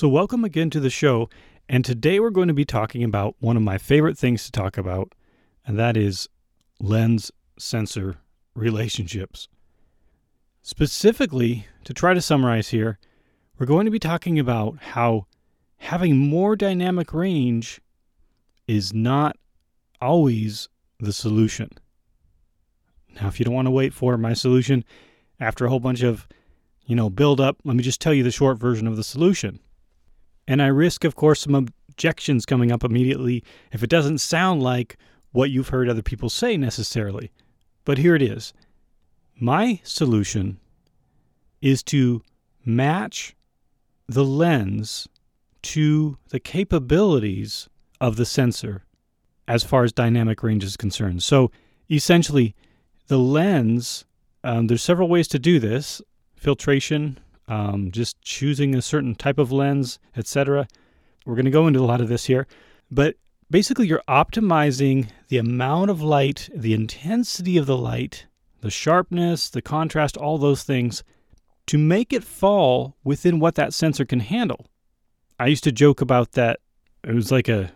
So, welcome again to the show. And today we're going to be talking about one of my favorite things to talk about, and that is lens sensor relationships. Specifically, to try to summarize here, we're going to be talking about how having more dynamic range is not always the solution. Now, if you don't want to wait for my solution after a whole bunch of, you know, build up, let me just tell you the short version of the solution. And I risk, of course, some objections coming up immediately if it doesn't sound like what you've heard other people say necessarily. But here it is. My solution is to match the lens to the capabilities of the sensor as far as dynamic range is concerned. So essentially, the lens, um, there's several ways to do this filtration, um, just choosing a certain type of lens, etc. We're going to go into a lot of this here, but basically, you're optimizing the amount of light, the intensity of the light, the sharpness, the contrast, all those things to make it fall within what that sensor can handle. I used to joke about that. It was like a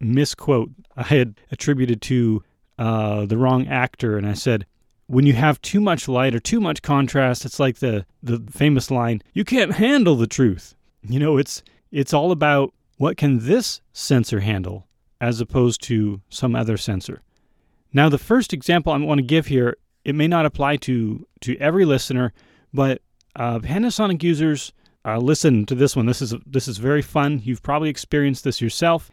misquote I had attributed to uh, the wrong actor, and I said, when you have too much light or too much contrast, it's like the the famous line, "You can't handle the truth." You know, it's it's all about what can this sensor handle as opposed to some other sensor. Now, the first example I want to give here, it may not apply to to every listener, but uh, Panasonic users uh, listen to this one. This is this is very fun. You've probably experienced this yourself.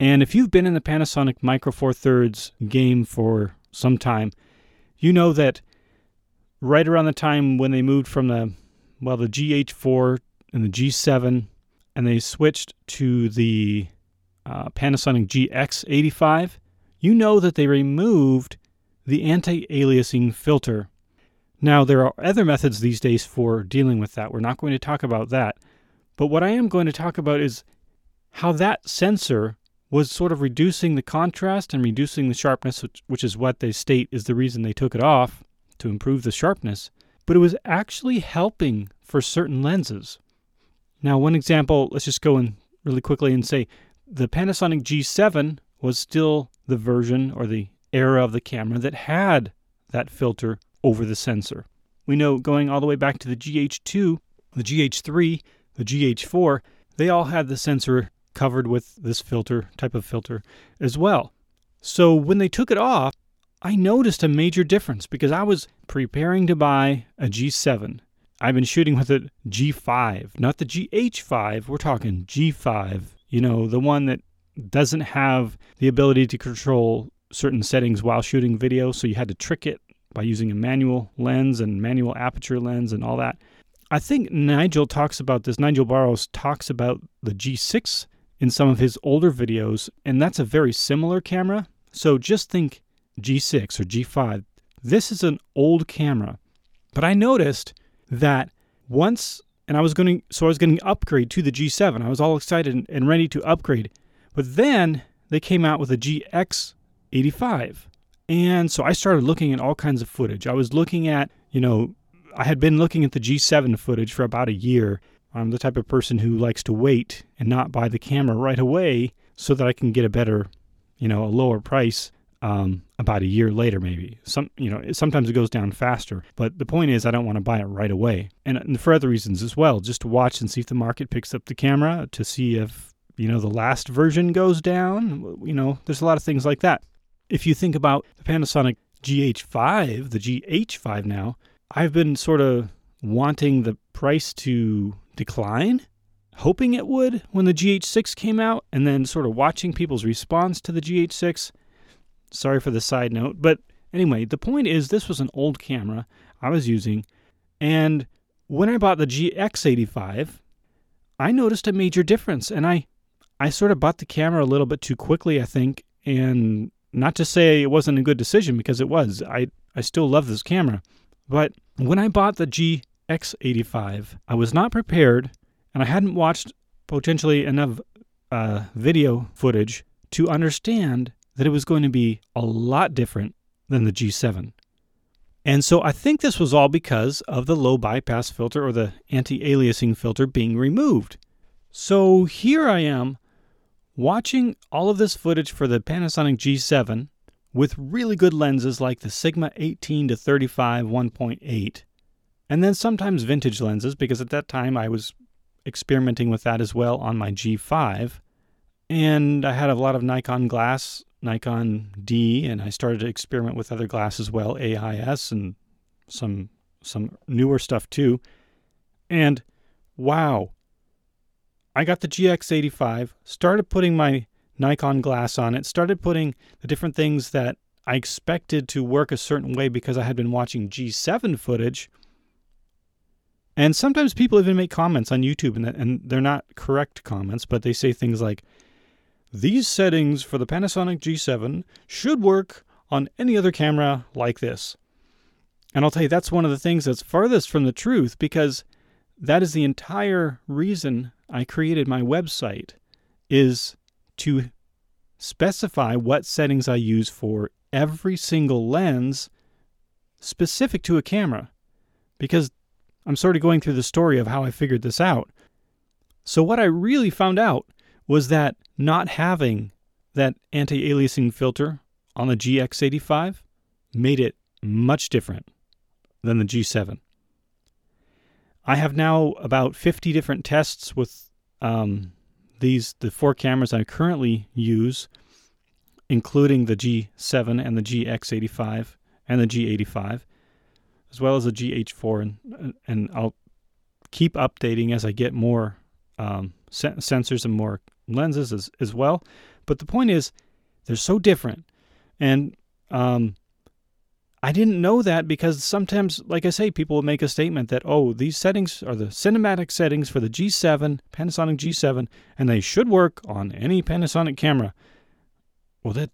And if you've been in the Panasonic Micro Four Thirds game for some time, you know that right around the time when they moved from the well the GH4 and the G7, and they switched to the uh, Panasonic GX85, you know that they removed the anti-aliasing filter. Now there are other methods these days for dealing with that. We're not going to talk about that, but what I am going to talk about is how that sensor was sort of reducing the contrast and reducing the sharpness, which, which is what they state is the reason they took it off to improve the sharpness, but it was actually helping for certain lenses. Now, one example, let's just go in really quickly and say the Panasonic G7 was still the version or the era of the camera that had that filter over the sensor. We know going all the way back to the GH2, the GH3, the GH4, they all had the sensor covered with this filter, type of filter as well. So when they took it off, I noticed a major difference because I was preparing to buy a G7. I've been shooting with a G5, not the GH5. We're talking G5, you know, the one that doesn't have the ability to control certain settings while shooting video. So you had to trick it by using a manual lens and manual aperture lens and all that. I think Nigel talks about this. Nigel Barros talks about the G6 in some of his older videos, and that's a very similar camera. So just think G6 or G5. This is an old camera. But I noticed that once, and I was going to, so I was going to upgrade to the G7. I was all excited and ready to upgrade. But then they came out with a GX85. And so I started looking at all kinds of footage. I was looking at, you know, I had been looking at the G7 footage for about a year I'm the type of person who likes to wait and not buy the camera right away so that I can get a better, you know, a lower price um, about a year later, maybe. Some, you know, sometimes it goes down faster. But the point is, I don't want to buy it right away, and, and for other reasons as well, just to watch and see if the market picks up the camera, to see if you know the last version goes down. You know, there's a lot of things like that. If you think about the Panasonic GH5, the GH5 now, I've been sort of wanting the price to decline, hoping it would when the GH6 came out, and then sort of watching people's response to the GH6. Sorry for the side note, but anyway, the point is this was an old camera I was using, and when I bought the GX85, I noticed a major difference, and I I sort of bought the camera a little bit too quickly, I think, and not to say it wasn't a good decision because it was. I I still love this camera. But when I bought the G X85. I was not prepared, and I hadn't watched potentially enough uh, video footage to understand that it was going to be a lot different than the G7. And so I think this was all because of the low bypass filter or the anti aliasing filter being removed. So here I am watching all of this footage for the Panasonic G7 with really good lenses like the Sigma 18 to 35 1.8 and then sometimes vintage lenses because at that time I was experimenting with that as well on my G5 and I had a lot of Nikon glass, Nikon D and I started to experiment with other glass as well, AIS and some some newer stuff too. And wow, I got the GX85, started putting my Nikon glass on it, started putting the different things that I expected to work a certain way because I had been watching G7 footage. And sometimes people even make comments on YouTube, and, and they're not correct comments, but they say things like, These settings for the Panasonic G7 should work on any other camera like this. And I'll tell you, that's one of the things that's farthest from the truth because that is the entire reason I created my website is to specify what settings I use for every single lens specific to a camera because I'm sort of going through the story of how I figured this out. So, what I really found out was that not having that anti aliasing filter on the GX85 made it much different than the G7. I have now about 50 different tests with um, these the four cameras I currently use, including the G7 and the GX85 and the G85, as well as the GH4, and and I'll keep updating as I get more um, sensors and more lenses as as well. But the point is, they're so different, and um, I didn't know that because sometimes, like I say, people will make a statement that, oh, these settings are the cinematic settings for the G7, Panasonic G7, and they should work on any Panasonic camera. Well, that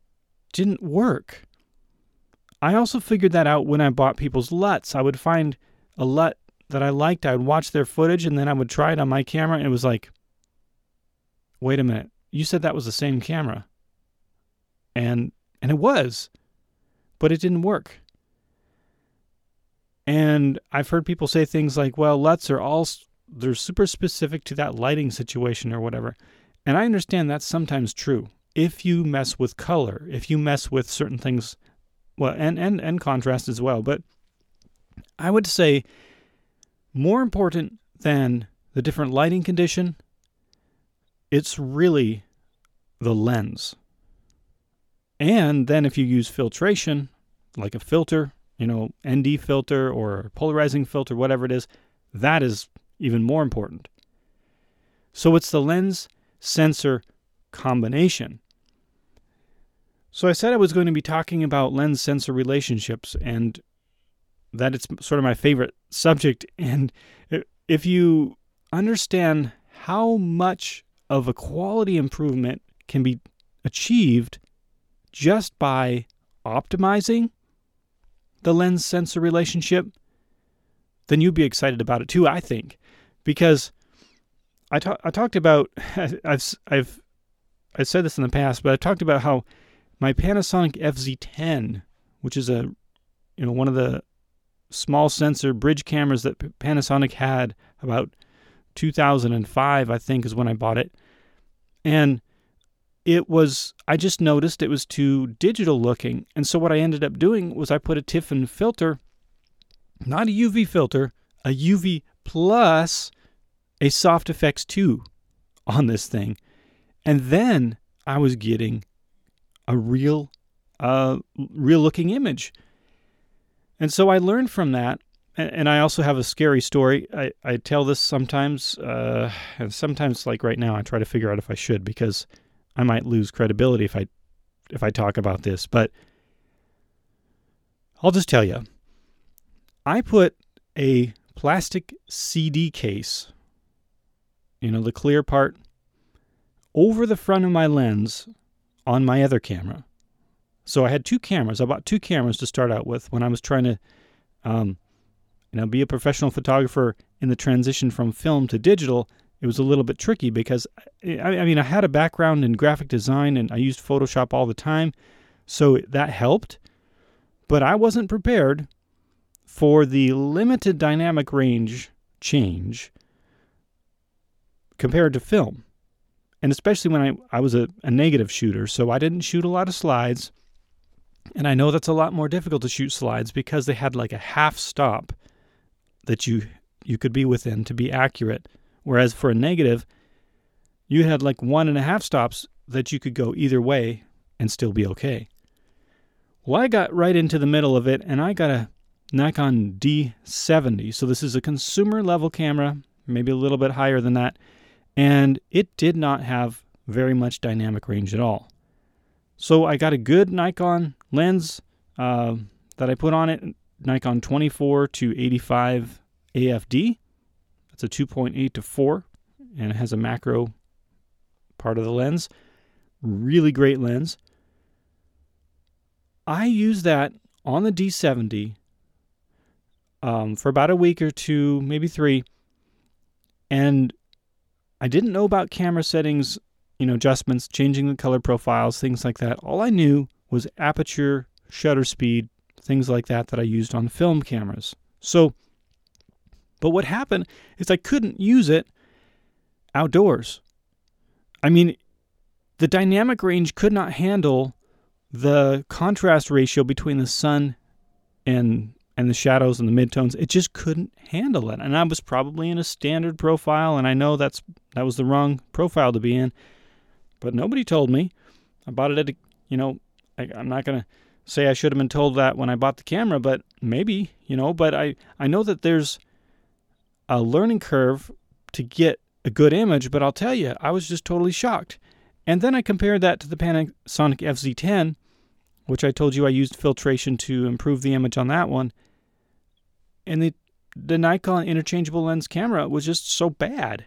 didn't work. I also figured that out when I bought people's LUTs. I would find a LUT that I liked, I would watch their footage, and then I would try it on my camera, and it was like, wait a minute, you said that was the same camera. And and it was, but it didn't work. And I've heard people say things like, well, LUTs are all, they're super specific to that lighting situation or whatever. And I understand that's sometimes true. If you mess with color, if you mess with certain things, well, and, and, and contrast as well. But I would say more important than the different lighting condition, it's really the lens. And then if you use filtration, like a filter, you know, ND filter or polarizing filter, whatever it is, that is even more important. So it's the lens sensor combination. So I said I was going to be talking about lens sensor relationships and that it's sort of my favorite subject. And if you understand how much of a quality improvement can be achieved just by optimizing the lens sensor relationship, then you'd be excited about it too, I think. Because I, I talked about, I've, I've, I said this in the past, but I talked about how my Panasonic FZ10, which is a, you know, one of the small sensor bridge cameras that Panasonic had about 2005, I think, is when I bought it. And it was I just noticed it was too digital looking. And so what I ended up doing was I put a Tiffen filter, not a UV filter, a UV plus a Soft Effects 2 on this thing. And then I was getting a real uh, real looking image. And so I learned from that. And I also have a scary story. I, I tell this sometimes, uh, and sometimes, like right now, I try to figure out if I should because I might lose credibility if I if I talk about this, but I'll just tell you. I put a plastic CD case, you know, the clear part, over the front of my lens on my other camera. So I had two cameras. I bought two cameras to start out with when I was trying to, um, you know, be a professional photographer in the transition from film to digital it was a little bit tricky because I, I mean I had a background in graphic design and I used Photoshop all the time, so that helped. But I wasn't prepared for the limited dynamic range change compared to film. And especially when I, I was a, a negative shooter, so I didn't shoot a lot of slides. And I know that's a lot more difficult to shoot slides because they had like a half stop that you you could be within to be accurate. Whereas for a negative, you had like one and a half stops that you could go either way and still be okay. Well, I got right into the middle of it and I got a Nikon D70. So this is a consumer level camera, maybe a little bit higher than that. And it did not have very much dynamic range at all. So I got a good Nikon lens uh, that I put on it, Nikon 24 to 85 AFD. That's a 2.8 to 4, and it has a macro part of the lens. Really great lens. I use that on the D70 um, for about a week or two, maybe three, and I didn't know about camera settings, you know, adjustments, changing the color profiles, things like that. All I knew was aperture, shutter speed, things like that that I used on film cameras. So, but what happened is I couldn't use it outdoors. I mean, the dynamic range could not handle the contrast ratio between the sun and and the shadows and the midtones it just couldn't handle it. And i was probably in a standard profile and i know that's that was the wrong profile to be in. But nobody told me. I bought it at a, you know I, i'm not going to say i should have been told that when i bought the camera but maybe you know but i i know that there's a learning curve to get a good image but i'll tell you i was just totally shocked. And then i compared that to the panasonic fz10 which i told you i used filtration to improve the image on that one and the the Nikon interchangeable lens camera was just so bad.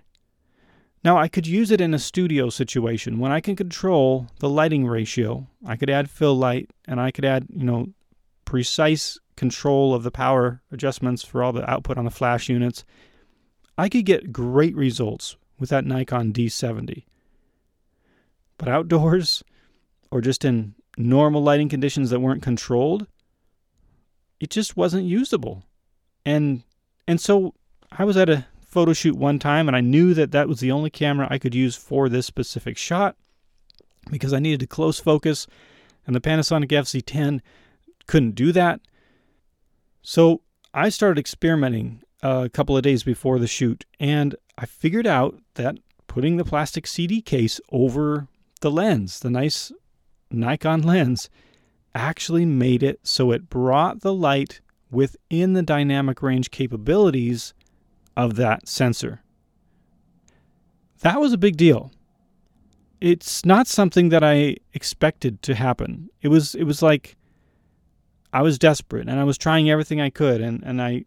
Now I could use it in a studio situation when I can control the lighting ratio. I could add fill light and I could add, you know, precise control of the power adjustments for all the output on the flash units. I could get great results with that Nikon D70. But outdoors or just in normal lighting conditions that weren't controlled, it just wasn't usable and and so I was at a photo shoot one time and I knew that that was the only camera I could use for this specific shot because I needed to close focus and the Panasonic FZ10 couldn't do that. So I started experimenting a couple of days before the shoot and I figured out that putting the plastic CD case over the lens, the nice Nikon lens, actually made it so it brought the light within the dynamic range capabilities of that sensor. That was a big deal. It's not something that I expected to happen. It was it was like I was desperate and I was trying everything I could and, and I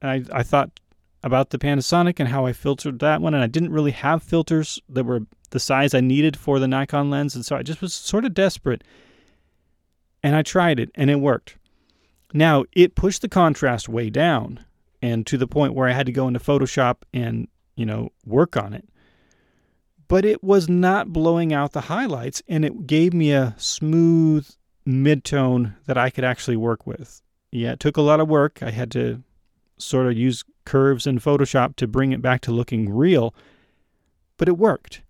I I thought about the Panasonic and how I filtered that one and I didn't really have filters that were the size I needed for the Nikon lens and so I just was sort of desperate. And I tried it and it worked. Now, it pushed the contrast way down and to the point where I had to go into Photoshop and, you know, work on it. But it was not blowing out the highlights and it gave me a smooth midtone that I could actually work with. Yeah, it took a lot of work. I had to sort of use curves in Photoshop to bring it back to looking real, but it worked.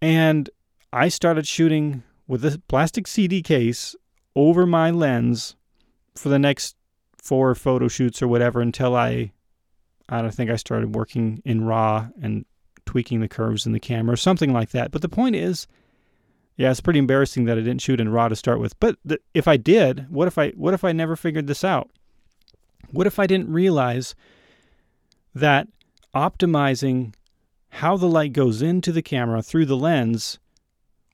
And I started shooting with a plastic CD case over my lens for the next four photo shoots or whatever until I I don't think I started working in RAW and tweaking the curves in the camera or something like that. But the point is, yeah, it's pretty embarrassing that I didn't shoot in RAW to start with. But the, if I did, what if I what if I never figured this out? What if I didn't realize that optimizing how the light goes into the camera through the lens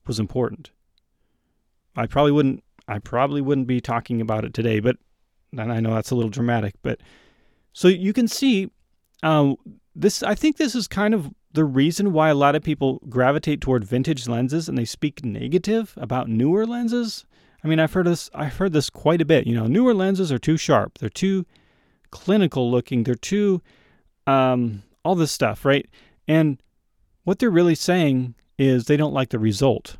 was important? I probably wouldn't I probably wouldn't be talking about it today, but and I know that's a little dramatic, but so you can see um, this. I think this is kind of the reason why a lot of people gravitate toward vintage lenses and they speak negative about newer lenses. I mean, I've heard this. I've heard this quite a bit. You know, newer lenses are too sharp. They're too clinical looking. They're too um, all this stuff, right? And what they're really saying is they don't like the result.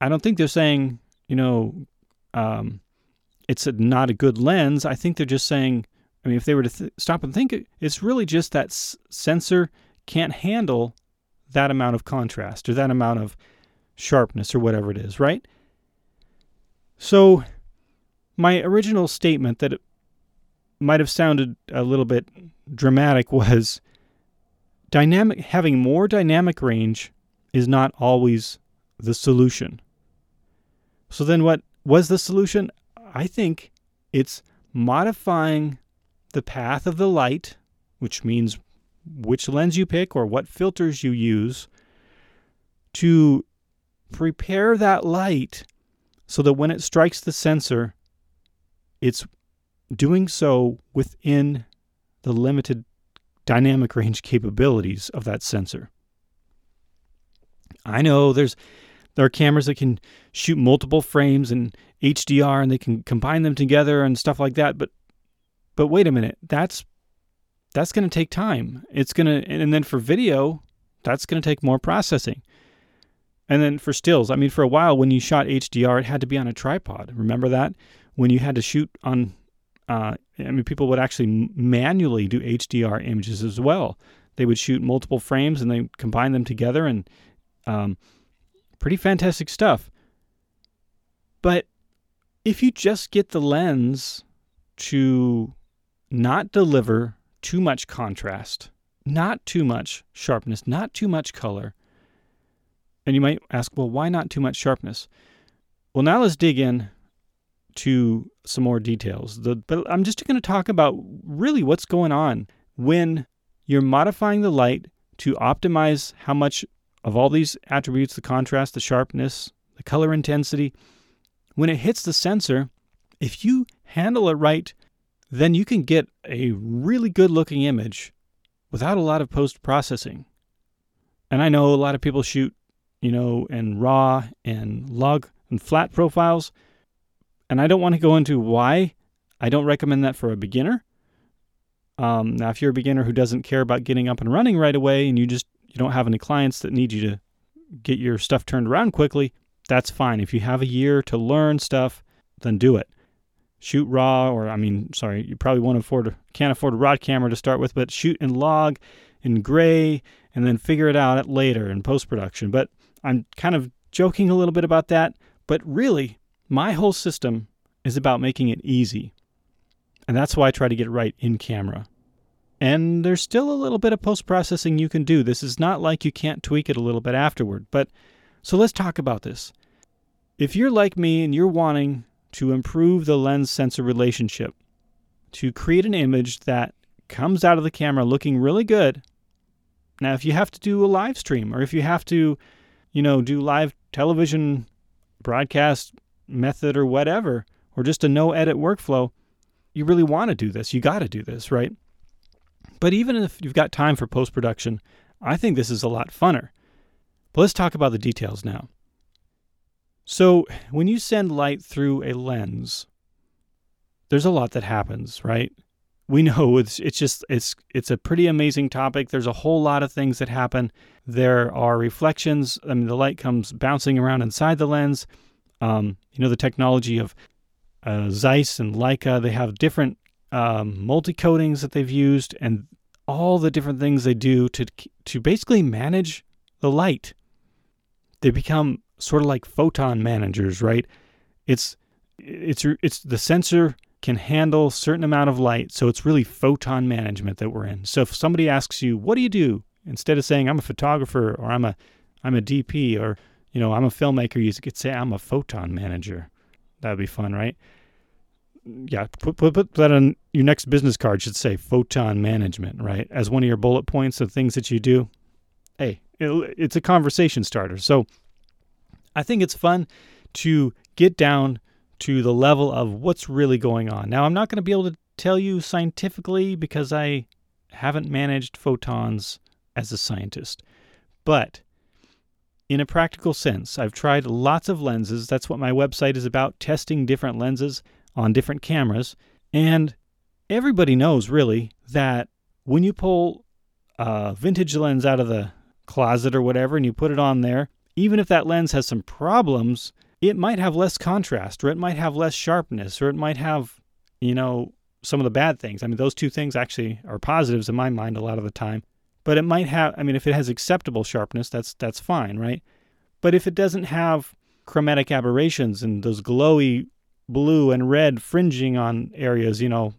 I don't think they're saying you know, um, it's a, not a good lens. I think they're just saying, I mean, if they were to th- stop and think, it's really just that s- sensor can't handle that amount of contrast or that amount of sharpness or whatever it is, right? So, my original statement that it might have sounded a little bit dramatic was dynamic having more dynamic range is not always the solution. So then what was the solution? I think it's modifying the path of the light, which means which lens you pick or what filters you use to prepare that light so that when it strikes the sensor, it's doing so within the limited dynamic range capabilities of that sensor. I know there's there are cameras that can shoot multiple frames and HDR and they can combine them together and stuff like that, but but wait a minute, that's that's going to take time. It's going to and then for video, that's going to take more processing. And then for stills, I mean for a while when you shot HDR, it had to be on a tripod. Remember that? When you had to shoot on uh, I mean, people would actually manually do HDR images as well. They would shoot multiple frames and they combine them together, and um, pretty fantastic stuff. But if you just get the lens to not deliver too much contrast, not too much sharpness, not too much color, and you might ask, well, why not too much sharpness? Well, now let's dig in to some more details. The, but I'm just going to talk about really what's going on when you're modifying the light to optimize how much of all these attributes the contrast, the sharpness, the color intensity when it hits the sensor, if you handle it right, then you can get a really good looking image without a lot of post processing. And I know a lot of people shoot, you know, in raw and log and flat profiles. And I don't want to go into why I don't recommend that for a beginner. Um, now, if you're a beginner who doesn't care about getting up and running right away and you just you don't have any clients that need you to get your stuff turned around quickly, that's fine. If you have a year to learn stuff, then do it. Shoot raw, or I mean, sorry, you probably won't afford, can't afford a rod camera to start with, but shoot in log, in gray, and then figure it out later in post production. But I'm kind of joking a little bit about that. But really, my whole system is about making it easy. And that's why I try to get right in camera. And there's still a little bit of post processing you can do. This is not like you can't tweak it a little bit afterward. But so let's talk about this. If you're like me and you're wanting to improve the lens sensor relationship, to create an image that comes out of the camera looking really good. Now, if you have to do a live stream or if you have to, you know, do live television broadcast method or whatever, or just a no edit workflow, you really want to do this. You got to do this, right? But even if you've got time for post production, I think this is a lot funner. But let's talk about the details now. So, when you send light through a lens, there's a lot that happens, right? We know it's it's just it's it's a pretty amazing topic. There's a whole lot of things that happen. There are reflections. I mean, the light comes bouncing around inside the lens. Um, you know, the technology of uh, Zeiss and Leica. They have different um, multi coatings that they've used, and all the different things they do to to basically manage the light. They become sort of like photon managers, right? It's it's it's the sensor can handle certain amount of light, so it's really photon management that we're in. So if somebody asks you, "What do you do?" instead of saying I'm a photographer or I'm a I'm a DP or you know I'm a filmmaker, you could say I'm a photon manager. That'd be fun, right? Yeah, put, put, put that on your next business card. Should say photon management, right? As one of your bullet points of things that you do. Hey, it, it's a conversation starter. So I think it's fun to get down to the level of what's really going on. Now, I'm not going to be able to tell you scientifically because I haven't managed photons as a scientist. But in a practical sense, I've tried lots of lenses. That's what my website is about testing different lenses on different cameras. And everybody knows really that when you pull a vintage lens out of the closet or whatever and you put it on there, even if that lens has some problems, it might have less contrast or it might have less sharpness or it might have, you know, some of the bad things. I mean, those two things actually are positives in my mind a lot of the time. But it might have I mean if it has acceptable sharpness, that's that's fine, right? But if it doesn't have chromatic aberrations and those glowy blue and red fringing on areas, you know,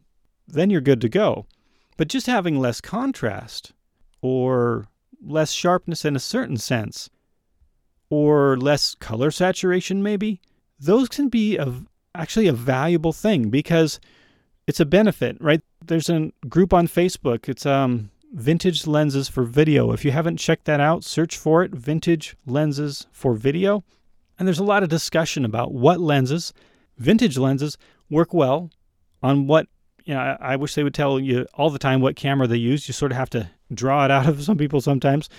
then you're good to go. But just having less contrast or less sharpness in a certain sense or less color saturation maybe, those can be a, actually a valuable thing because it's a benefit, right? There's a group on Facebook. It's um vintage lenses for video. If you haven't checked that out, search for it, vintage lenses for video. And there's a lot of discussion about what lenses, vintage lenses, work well on what, you know, I, I wish they would tell you all the time what camera they use. You sort of have to draw it out of some people sometimes.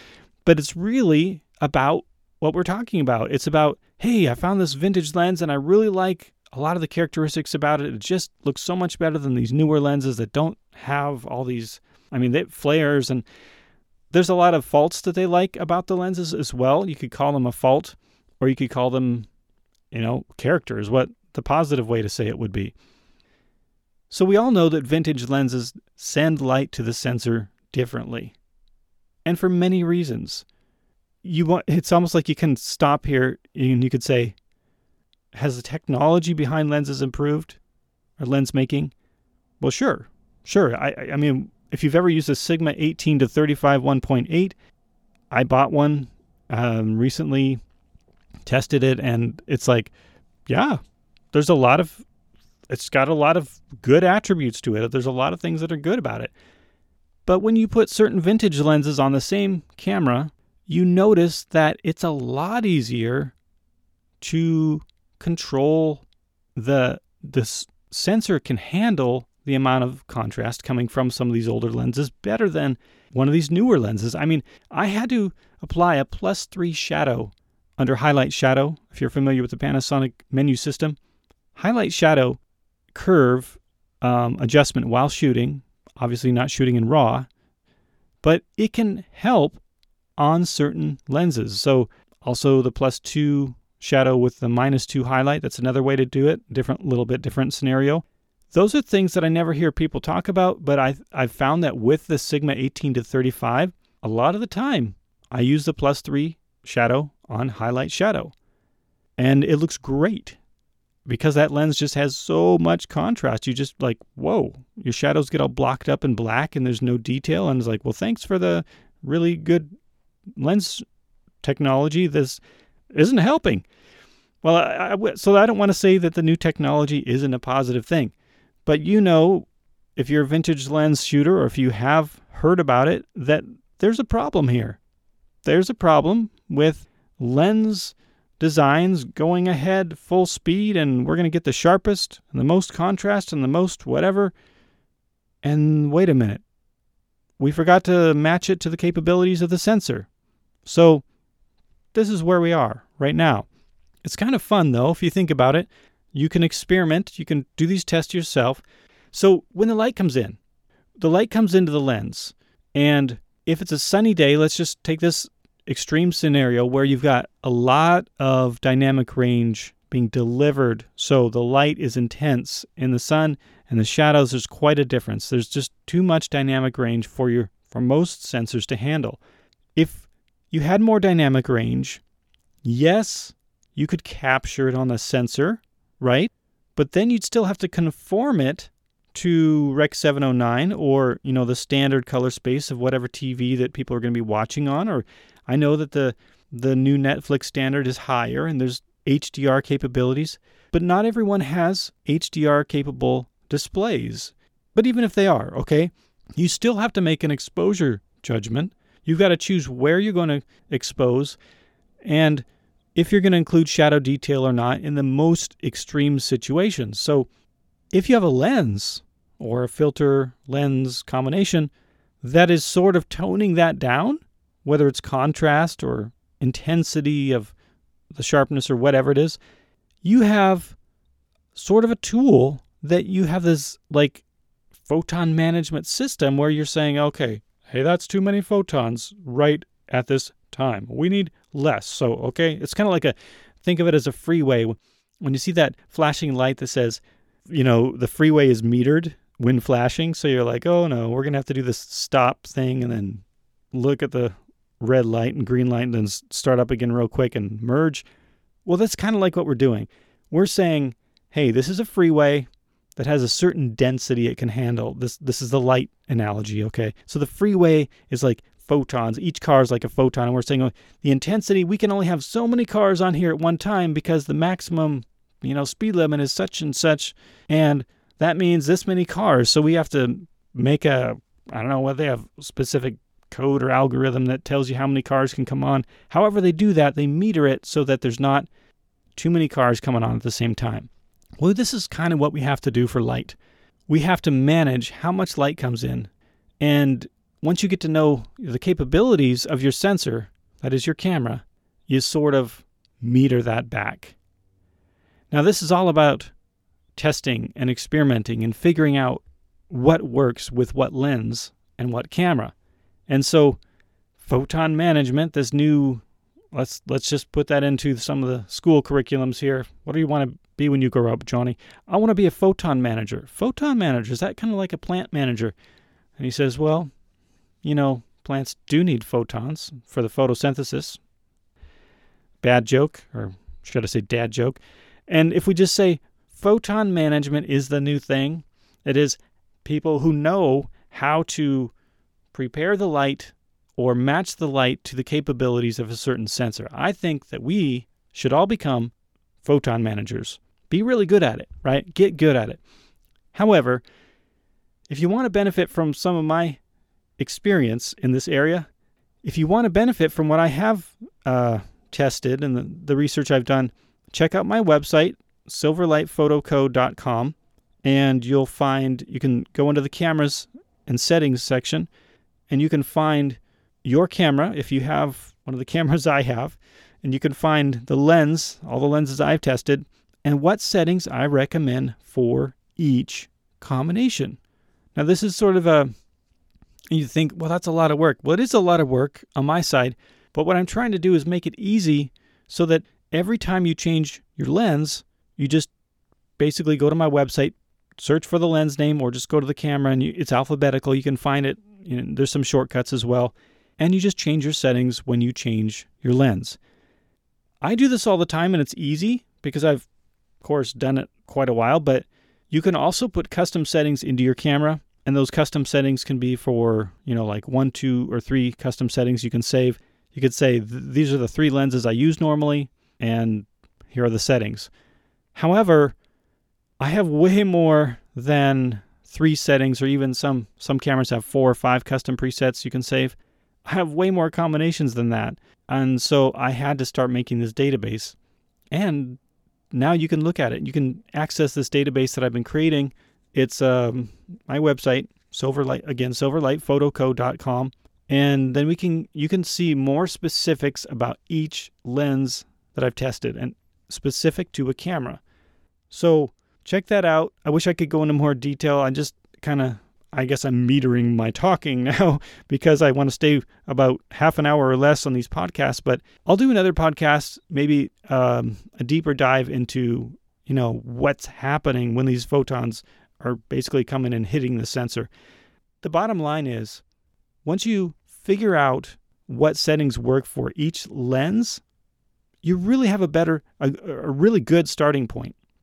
But it's really about what we're talking about. It's about, hey, I found this vintage lens and I really like a lot of the characteristics about it. It just looks so much better than these newer lenses that don't have all these, I mean, they flares and there's a lot of faults that they like about the lenses as well. You could call them a fault or you could call them, you know, characters, what the positive way to say it would be. So we all know that vintage lenses send light to the sensor differently. And for many reasons. You want it's almost like you can stop here and you could say has the technology behind lenses improved or lens making? Well, sure. Sure. I I mean, if you've ever used a Sigma 18 to 35 1.8, I bought one um, recently tested it and it's like yeah there's a lot of it's got a lot of good attributes to it. There's a lot of things that are good about it. But when you put certain vintage lenses on the same camera you notice that it's a lot easier to control the the sensor can handle the amount of contrast coming from some of these older lenses better than one of these newer lenses. I mean, I had to apply a plus 3 shadow under highlight shadow, if you're familiar with the Panasonic menu system, highlight shadow curve um, adjustment while shooting, obviously not shooting in RAW, but it can help on certain lenses. So also the plus two shadow with the minus two highlight, that's another way to do it, different, little bit different scenario. Those are things that I never hear people talk about, but I, I've found that with the Sigma 18 to 35, a lot of the time I use the plus three shadow on highlight shadow. And it looks great because that lens just has so much contrast. You just like, whoa, your shadows get all blocked up in black and there's no detail. And it's like, well, thanks for the really good lens technology. This isn't helping. Well, I, I, so I don't want to say that the new technology isn't a positive thing, but you know, if you're a vintage lens shooter or if you have heard about it, that there's a problem here. There's a problem with lens designs going ahead full speed and we're going to get the sharpest and the most contrast and the most whatever. And wait a minute. We forgot to match it to the capabilities of the sensor. So this is where we are right now. It's kind of fun though if you think about it. You can experiment, you can do these tests yourself. So when the light comes in, the light comes into the lens and if it's a sunny day, let's just take this extreme scenario where you've got a lot of dynamic range being delivered. So the light is intense in the sun and the shadows, there's quite a difference. There's just too much dynamic range for your for most sensors to handle. If you had more dynamic range, yes, you could capture it on the sensor, right? But then you'd still have to conform it to Rec 709 or, you know, the standard color space of whatever TV that people are going to be watching on or I know that the the new Netflix standard is higher and there's HDR capabilities, but not everyone has HDR capable displays. But even if they are, okay, you still have to make an exposure judgment. You've got to choose where you're going to expose and if you're going to include shadow detail or not in the most extreme situations. So if you have a lens or a filter lens combination that is sort of toning that down, whether it's contrast or intensity of the sharpness or whatever it is, you have sort of a tool that you have this like photon management system where you're saying, okay, hey, that's too many photons right at this time. We need less. So, okay, it's kind of like a think of it as a freeway. When you see that flashing light that says, you know, the freeway is metered when flashing, so you're like, oh no, we're going to have to do this stop thing and then look at the red light and green light and then start up again real quick and merge. Well, that's kind of like what we're doing. We're saying, hey, this is a freeway that has a certain density it can handle. This this is the light analogy, okay? So the freeway is like photons. Each car is like a photon, and we're saying oh, the intensity. We can only have so many cars on here at one time because the maximum, you know, speed limit is such and such, and that means this many cars. So we have to make a I don't know whether they have specific code or algorithm that tells you how many cars can come on. However, they do that, they meter it so that there's not too many cars coming on at the same time. Well, this is kind of what we have to do for light. We have to manage how much light comes in. And once you get to know the capabilities of your sensor, that is your camera, you sort of meter that back. Now, this is all about testing and experimenting and figuring out what works with what lens and what camera. And so photon management, this new let's let's just put that into some of the school curriculums here. What do you want to be when you grow up, Johnny? I want to be a photon manager. Photon manager, is that kind of like a plant manager? And he says, Well, you know, plants do need photons for the photosynthesis. Bad joke, or should I say dad joke? And if we just say photon management is the new thing, it is people who know how to prepare the light or match the light to the capabilities of a certain sensor. I think that we should all become photon managers. Be really good at it, right? Get good at it. However, if you want to benefit from some of my experience in this area, if you want to benefit from what I have uh, tested and the, the research I've done, check out my website, silverlightphotoco.com, and you'll find you can go into the cameras and settings section, and you can find your camera, if you have one of the cameras I have, and you can find the lens, all the lenses I've tested, and what settings I recommend for each combination. Now, this is sort of a, you think, well, that's a lot of work. Well, it is a lot of work on my side, but what I'm trying to do is make it easy so that every time you change your lens, you just basically go to my website, search for the lens name, or just go to the camera and you, it's alphabetical. You can find it. You know, there's some shortcuts as well and you just change your settings when you change your lens. I do this all the time and it's easy because I've, of course, done it quite a while, but you can also put custom settings into your camera. And those custom settings can be for, you know, like one, two, or three custom settings you can save. You could say, these are the three lenses I use normally, and here are the settings. However, I have way more than three settings, or even some some cameras have four or five custom presets you can save. I have way more combinations than that. And so I had to start making this database. And now you can look at it. You can access this database that I've been creating. It's um, my website, Silverlight again, silverlightphotoco.com. And then we can you can see more specifics about each lens that I've tested and specific to a camera. So check that out. I wish I could go into more detail. I just kind of I guess I'm metering my talking now because I want to stay about half an hour or less on these podcasts. But I'll do another podcast, maybe um, a deeper dive into you know what's happening when these photons are basically coming and hitting the sensor. The bottom line is, once you figure out what settings work for each lens, you really have a better, a, a really good starting point.